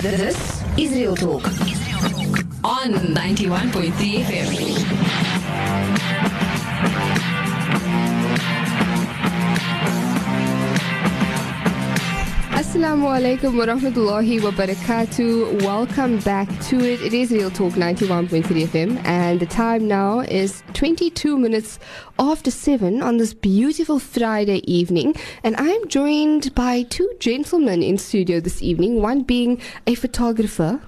This is Real Talk. On 91.3 FM. Assalamu alaikum wa rahmatullahi wa barakatuh. Welcome back to it. It is Real Talk 91.3 FM, and the time now is 22 minutes after 7 on this beautiful Friday evening. And I'm joined by two gentlemen in studio this evening, one being a photographer,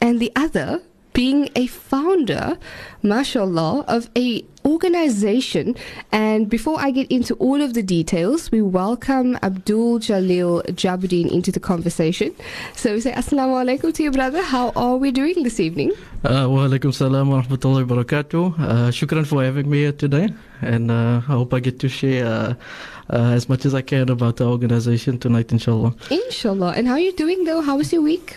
and the other being a founder, mashallah, of a organization. And before I get into all of the details, we welcome Abdul Jaleel Jabodien into the conversation. So we say assalamu alaikum to your brother. How are we doing this evening? Uh, wa alaikum salam wa rahmatullahi wa barakatuh. Uh, shukran for having me here today. And uh, I hope I get to share uh, as much as I can about the organization tonight, inshallah. Inshallah. And how are you doing though? How was your week?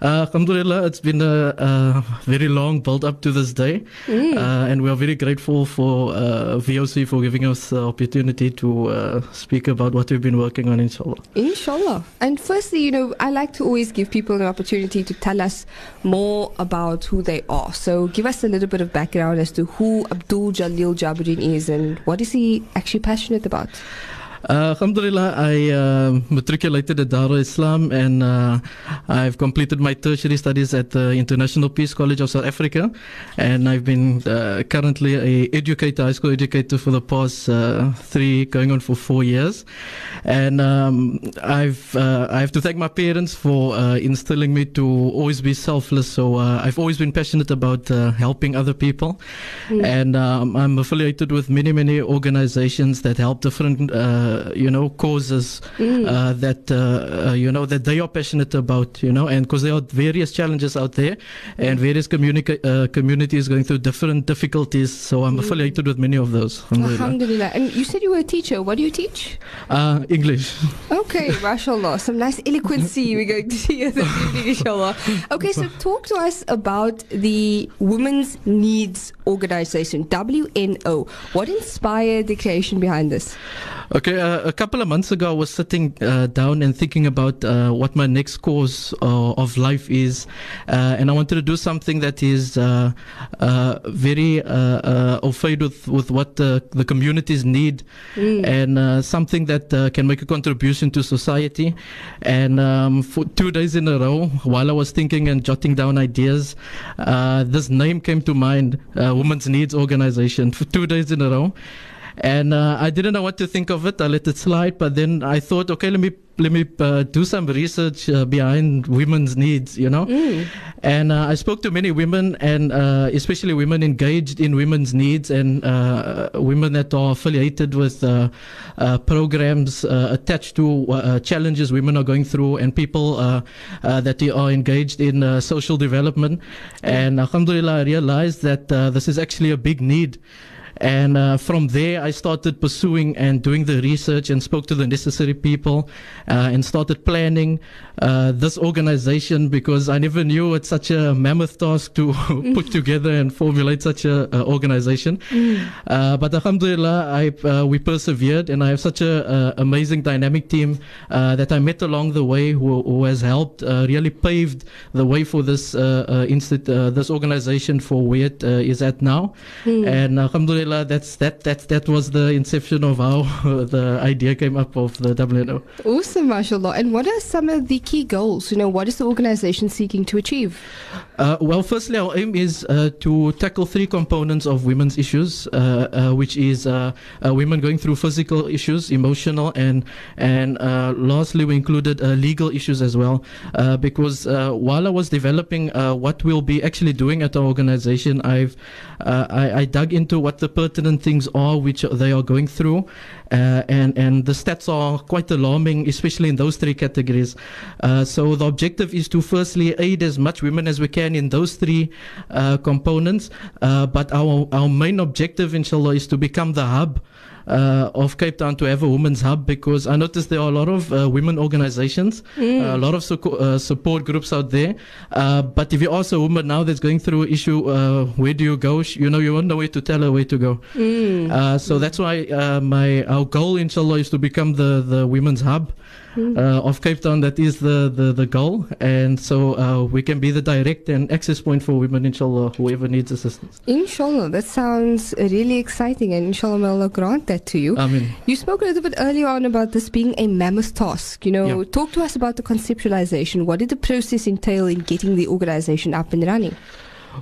Uh, alhamdulillah, it's been a, a very long build up to this day. Uh, and we are very grateful for uh, VOC for giving us the opportunity to uh, speak about what we've been working on, inshallah. Inshallah. And firstly, you know, I like to always give people an opportunity to tell us more about who they are. So give us a little bit of background as to who Abdul Jaleel Jabodien is and what is he actually passionate about? Uh, Alhamdulillah, I uh, matriculated at Darul Islam and uh, I've completed my tertiary studies at the International Peace College of South Africa. And I've been uh, currently a educator, high school educator for the past uh, three, going on for four years. And um, I've uh, I have to thank my parents for uh, instilling me to always be selfless. So uh, I've always been passionate about uh, helping other people, and um, I'm affiliated with many many organizations that help different uh, you know causes uh, that uh, uh, you know that they are passionate about. You know, and because there are various challenges out there, and various communica- uh, communities going through different difficulties. So I'm affiliated with many of those. Alhamdulillah. Alhamdulillah. And you said you were a teacher. What do you teach? Uh, English. Okay, mashallah. Some nice eloquency we're going to hear this evening, inshallah. Okay, so talk to us about the Women's Needs Organization, WNO. What inspired the creation behind this? Okay, uh, a couple of months ago, I was sitting uh, down and thinking about uh, what my next course uh, of life is, uh, and I wanted to do something that is uh, uh, very uh, au fait with, with what the, the communities need, and uh, something that uh, can make a contribution to society. And um, for two days in a row, while I was thinking and jotting down ideas, uh, this name came to mind: uh, Women's Needs Organization. For two days in a row. And uh, I didn't know what to think of it. I let it slide, but then I thought, okay, let me let me uh, do some research uh, behind women's needs, you know. And uh, I spoke to many women, and uh, especially women engaged in women's needs, and uh, women that are affiliated with uh, uh, programs uh, attached to uh, challenges women are going through, and people uh, uh, that are engaged in uh, social development. And Alhamdulillah, I realized that uh, this is actually a big need. And uh, from there, I started pursuing and doing the research and spoke to the necessary people uh, and started planning uh, this organization because I never knew it's such a mammoth task to put together and formulate such an organization. Uh, but Alhamdulillah, I, uh, we persevered and I have such an uh amazing dynamic team uh, that I met along the way who, who has helped uh, really paved the way for this instit- uh, this organization for where it uh, is at now. And Alhamdulillah, that's that that that was the inception of how the idea came up of the WNO. Awesome, mashallah. And what are some of the key goals? You know, what is the organization seeking to achieve? Uh, well, firstly, our aim is uh, to tackle three components of women's issues, uh, uh, which is uh, uh, women going through physical issues, emotional, and and uh, lastly, we included uh, legal issues as well. Uh, because uh, while I was developing uh, what we'll be actually doing at our organization, I've uh, I, I dug into what the pertinent things are which they are going through, uh, and and the stats are quite alarming, especially in those three categories. Uh, so the objective is to firstly aid as much women as we can in those three uh, components, uh, but our our main objective, inshallah, is to become the hub. Uh, of Cape Town to have a women's hub because I noticed there are a lot of uh, women organizations, uh, a lot of suco- uh, support groups out there. Uh, but if you ask a woman now that's going through an issue, uh, where do you go? You know, you won't know where to tell her where to go. Uh, so that's why uh, my our goal, inshallah, is to become the the women's hub. Uh, of Cape Town. That is the, the, the goal. And so uh, we can be the direct and access point for women, inshallah, whoever needs assistance. Inshallah, that sounds really exciting, and inshallah, may Allah grant that to you. I mean, You spoke a little bit earlier on about this being a mammoth task. You know, Yeah. talk to us about the conceptualization. What did the process entail in getting the organization up and running?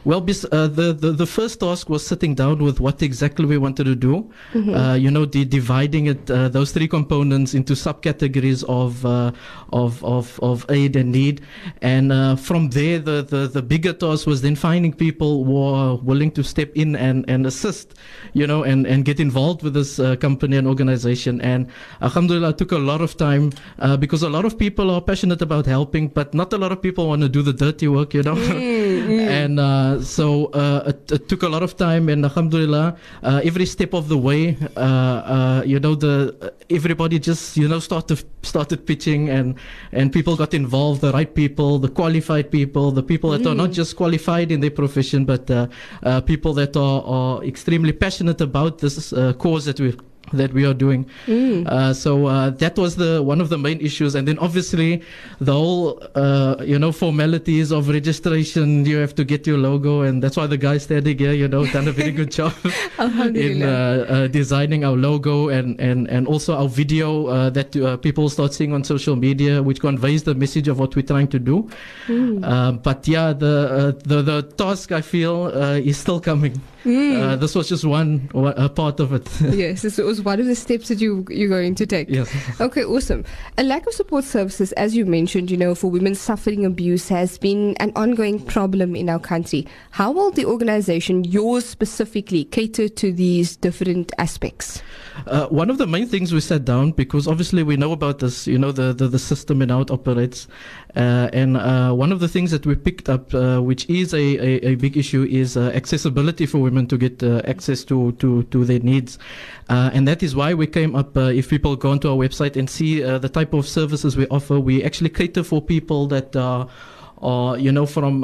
Well, uh, the, the the first task was sitting down with what exactly we wanted to do. Uh, you know, the, dividing it uh, those three components into subcategories of uh, of of of aid and need, and uh, from there, the, the the bigger task was then finding people who are willing to step in and and assist, you know, and and get involved with this uh, company and organization. And Alhamdulillah, it took a lot of time uh, because a lot of people are passionate about helping, but not a lot of people want to do the dirty work, you know. and uh, so uh, it, it took a lot of time and alhamdulillah uh, every step of the way uh, uh, you know the everybody just you know started started pitching and and people got involved the right people the qualified people the people that are not just qualified in their profession but uh, uh, people that are, are extremely passionate about this uh, cause that we that we are doing uh, so uh, that was the one of the main issues, and then obviously the whole uh, you know formalities of registration. You have to get your logo, and that's why the guy standing here, you know, done a very good job in uh, uh, designing our logo and and and also our video uh, that uh, people start seeing on social media, which conveys the message of what we're trying to do. Um, but yeah, the uh, the the task I feel uh, is still coming. Uh, this was just one, part of it. yes, this was one of the steps that you you're going to take. yes. Okay, awesome. A lack of support services, as you mentioned, you know, for women suffering abuse has been an ongoing problem in our country. How will the organization, yours specifically, cater to these different aspects? Uh, one of the main things we sat down because obviously we know about this, you know, the, the, the system and how it operates. Uh, and uh, one of the things that we picked up, uh, which is a, a, a big issue, is uh, accessibility for women to get uh, access to, to, to their needs. Uh, and that is why we came up, uh, if people go onto our website and see the type of services we offer, we actually cater for people that are, you know, from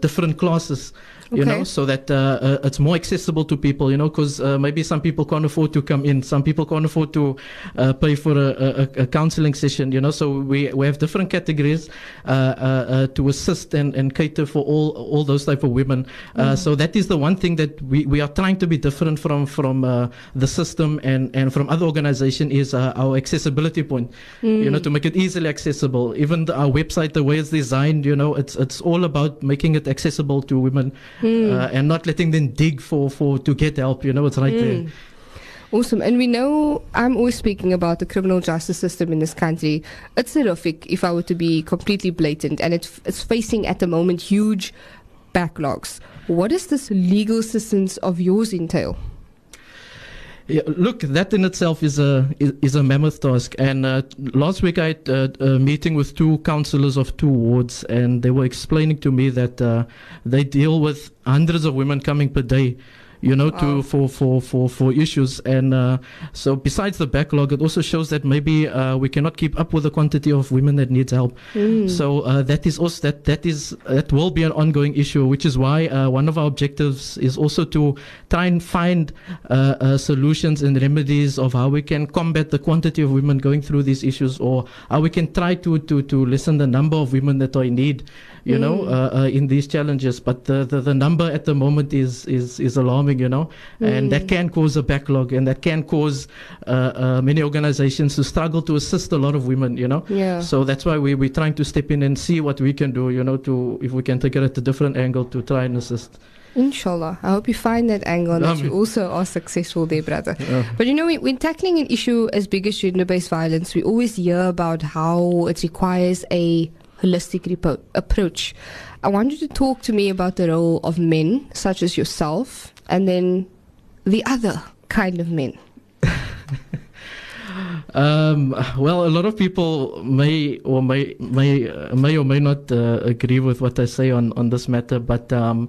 different classes you Okay. know, so that uh, uh, it's more accessible to people, you know, because uh, maybe some people can't afford to come in, some people can't afford to uh, pay for a, a, a counseling session, you know, so we, we have different categories uh, uh, uh, to assist and, and cater for all all those type of women. Uh, so that is the one thing that we, we are trying to be different from from uh, the system and, and from other organization is uh, our accessibility point, you know, to make it easily accessible. Even the, our website, the way it's designed, you know, it's it's all about making it accessible to women uh, and not letting them dig for, for to get help. You know, it's right there. Awesome. And we know I'm always speaking about the criminal justice system in this country. It's horrific, if I were to be completely blatant, and it's, it's facing at the moment huge backlogs. What does this legal assistance of yours entail? Look, that in itself is a is, is a mammoth task. And uh, last week I had uh, a meeting with two councillors of two wards, and they were explaining to me that uh, they deal with hundreds of women coming per day. You know, Wow. to for for for for issues, and uh, so besides the backlog, it also shows that maybe uh, we cannot keep up with the quantity of women that needs help. So uh, that is also that that is that will be an ongoing issue, which is why uh, one of our objectives is also to try and find uh, uh, solutions and remedies of how we can combat the quantity of women going through these issues, or how we can try to to to lessen the number of women that are in need. You know, uh, uh, in these challenges, but the, the, the number at the moment is is is alarming. You know, and that can cause a backlog, and that can cause uh, uh, many organizations to struggle to assist a lot of women. You know, Yeah. so that's why we, we're trying to step in and see what we can do, you know, to if we can take it at a different angle to try and assist. Inshallah. I hope you find that angle and that you also are successful there, brother. Yeah. But you know, when, when tackling an issue as big as gender based violence, we always hear about how it requires a holistic approach. I want you to talk to me about the role of men, such as yourself, and then the other kind of men. Um, well, a lot of people may or may may may or may not uh, agree with what I say on on this matter, but um,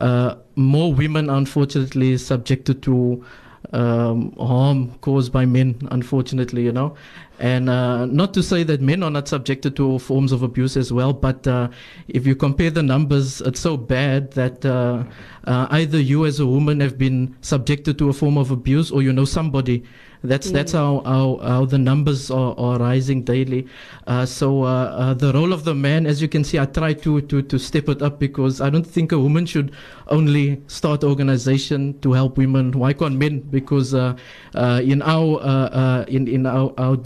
uh, more women, unfortunately, subjected to um, harm caused by men. Unfortunately, you know, And uh, not to say that men are not subjected to all forms of abuse as well, but uh, if you compare the numbers, it's so bad that uh, uh, either you as a woman have been subjected to a form of abuse or you know somebody. That's that's how, how, how the numbers are, are rising daily. Uh, so uh, uh, the role of the man, as you can see, I try to, to to step it up because I don't think a woman should only start organization to help women. Why can't men? Because uh, uh, in our in in our, our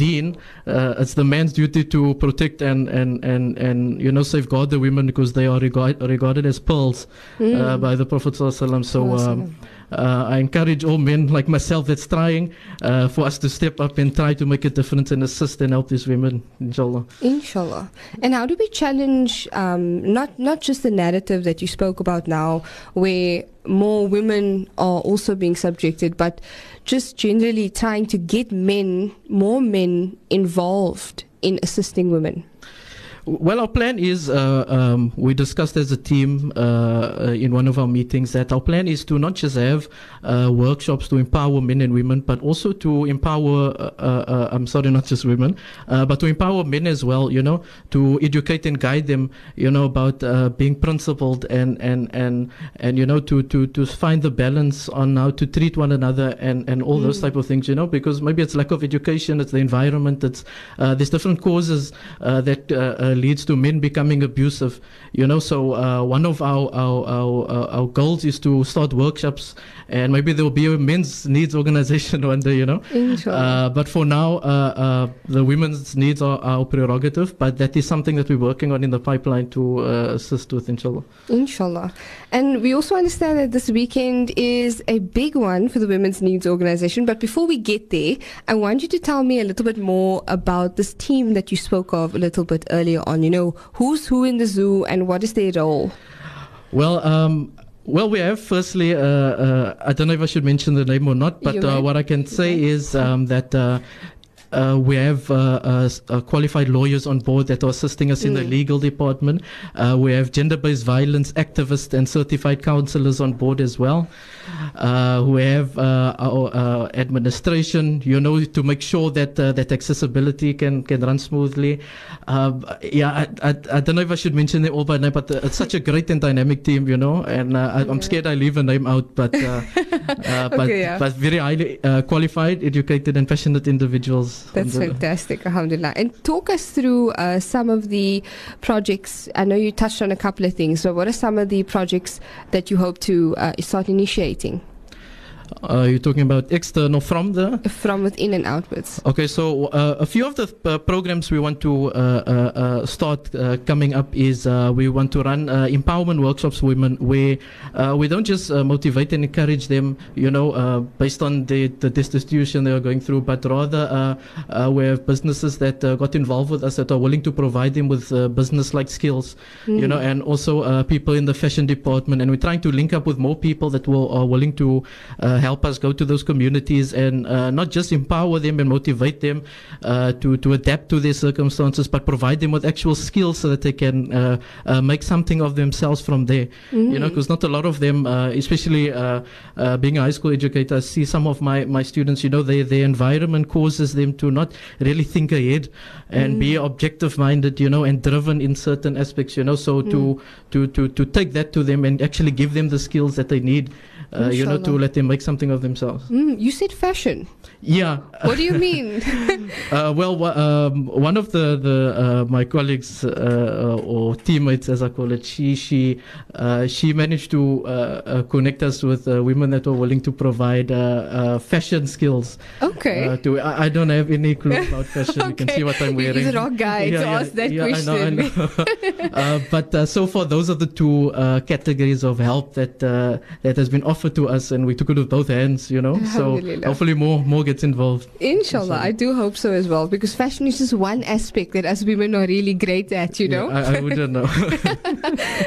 uh, it's the man's duty to protect and, and, and, and you know safeguard the women because they are regard, regarded as pearls uh, by the Prophet sallallahu So. Um, uh, I encourage all men like myself that's trying uh, for us to step up and try to make a difference and assist and help these women, inshallah. Inshallah. And how do we challenge um, not not just the narrative that you spoke about now, where more women are also being subjected, but just generally trying to get men, more men involved in assisting women? Well, our plan is uh, um, we discussed as a team uh, uh, in one of our meetings that our plan is to not just have uh, workshops to empower men and women, but also to empower. Uh, uh, I'm sorry, not just women, but to empower men as well. You know, to educate and guide them. You know about being principled and and and and you know to to to find the balance on how to treat one another and and all mm. those type of things. You know, because maybe it's lack of education, it's the environment, it's there's different causes that leads to men becoming abusive. You know, so uh, one of our our, our our goals is to start workshops, and maybe there will be a men's needs organization one day. You know, uh, but for now, uh, uh, the women's needs are our prerogative. But that is something that we're working on in the pipeline to uh, assist with, inshallah. Inshallah, and we also understand that this weekend is a big one for the women's needs organization. But before we get there, I want you to tell me a little bit more about this team that you spoke of a little bit earlier on. You know, who's who in the zoo and what is their role? Well, um, well, we have firstly, uh, uh, I don't know if I should mention the name or not, but uh, what I can say is um, that uh, we have uh, uh, uh, qualified lawyers on board that are assisting us mm. in the mm. legal department. Uh, we have gender-based violence activists and certified counselors on board as well. Uh, we have our administration, you know, to make sure that that accessibility can can run smoothly. yeah, I, I, I, don't know if I should mention it all by name, but it's such a great and dynamic team, you know. And I, am scared I leave a name out, but but okay, yeah. but very highly qualified, educated, and passionate individuals. That's fantastic, Alhamdulillah. And talk us through uh, some of the projects. I know you touched on a couple of things, but what are some of the projects that you hope to uh, start initiating? Uh, you're talking about external from the from within and outwards. Okay, so uh, a few of the uh, programs we want to uh, uh, uh, start coming up is we want to run empowerment workshops for women where we don't just motivate and encourage them, you know, based on the, the destitution they are going through, but rather we have businesses that got involved with us that are willing to provide them with business-like skills, mm. you know, and also people in the fashion department, and we're trying to link up with more people that will are willing to help us go to those communities and uh, not just empower them and motivate them uh, to, to adapt to their circumstances, but provide them with actual skills so that they can uh, uh make something of themselves from there. Mm-hmm. You know, because not a lot of them, uh, especially uh, being a high school educator, I see some of my, my students, you know, they, their environment causes them to not really think ahead and mm. be objective minded, you know, and driven in certain aspects, you know. So mm. to, to, to, to take that to them and actually give them the skills that they need uh, you know, to let them make something of themselves. Mm, you said fashion. Yeah. What do you mean? uh, well, um, one of the the uh, my colleagues uh, uh, or teammates, as I call it, she she uh, she managed to connect us with women that were willing to provide fashion skills. Okay. to I, I, don't have any clue about fashion. okay. You can see what I'm wearing. He's the wrong guy yeah, to yeah, ask that yeah, question. I know, I know. but so far, those are the two categories of help that that has been offered offered to us, and we took it with both hands. You know, so hopefully more more gets involved. Inshallah, I do hope so as well, because fashion is just one aspect that us women are really great at. You know, yeah, I, I wouldn't know.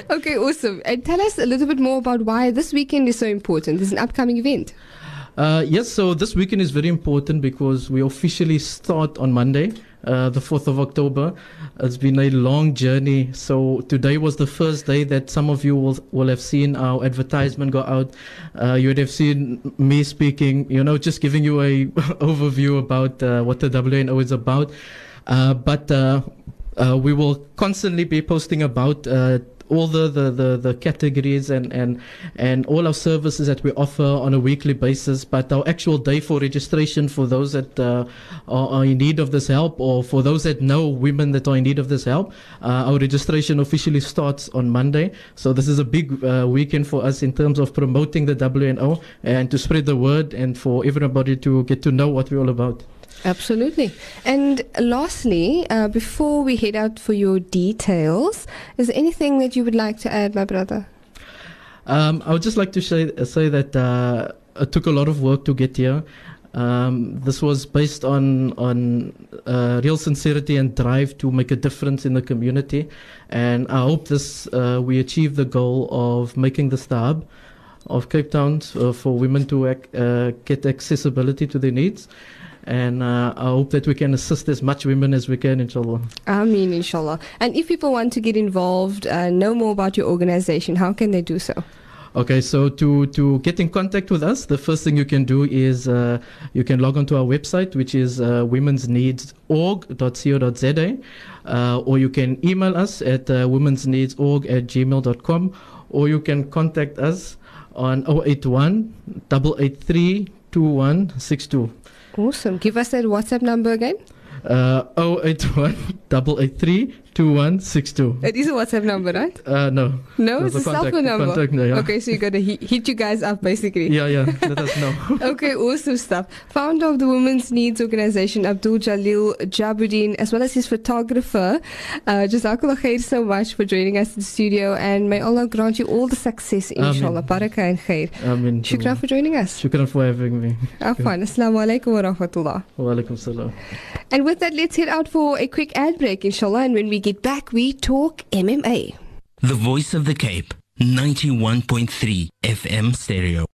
okay, awesome. And tell us a little bit more about why this weekend is so important. This is an upcoming event. Uh, yes, so this weekend is very important because we officially start on Monday uh, the 4th of October. It's been a long journey. So today was the first day that some of you will, will have seen our advertisement go out. Uh, you would have seen me speaking, you know, just giving you a overview about uh, what the WNO is about. Uh, but uh, we will constantly be posting about all the, the, the, the categories and, and, and all our services that we offer on a weekly basis. But our actual day for registration for those that uh, are, are in need of this help or for those that know women that are in need of this help, uh, our registration officially starts on Monday. So this is a big uh, weekend for us in terms of promoting the WNO and to spread the word and for everybody to get to know what we're all about. Absolutely. And lastly, uh, before we head out for your details, is there anything that you would like to add, my brother? Um, I would just like to say, say that uh, it took a lot of work to get here. Um, this was based on on uh, real sincerity and drive to make a difference in the community, and I hope this uh, we achieve the goal of making the hub of Cape Town uh, for women to ac- uh, get accessibility to their needs. And uh, I hope that we can assist as much women as we can, inshallah. I mean, inshallah. And if people want to get involved, uh, know more about your organization, how can they do so? Okay, so to, to get in contact with us, the first thing you can do is uh, you can log onto our website, which is uh, womensneedsorg.co.za, uh, or you can email us at uh, womensneedsorg at gmail.com, or you can contact us on 081 883 2162. Awesome. Give us that WhatsApp number again. Uh, 081 883 2162. It is a WhatsApp number, right? Uh, no. No, That's it's a a cell phone number. contact, no, yeah. Okay, so you got to hit, you guys up basically. Yeah, yeah, let us know. Okay, awesome stuff. Founder of the Women's Needs Organization, Abdul Jaleel Jabodien, as well as his photographer. Uh, Jazakallah khair so much for joining us in the studio, and may Allah grant you all the success, inshallah. Barakah and khair. I mean, Shukran for joining us. Shukran for having me. Afwan. Assalamu alaikum wa rahmatullah. Wa alaikum salam. And with that, let's head out for a quick ad break, inshallah. And when we get back, we talk MMA. The voice of the Cape, 91.3 FM stereo.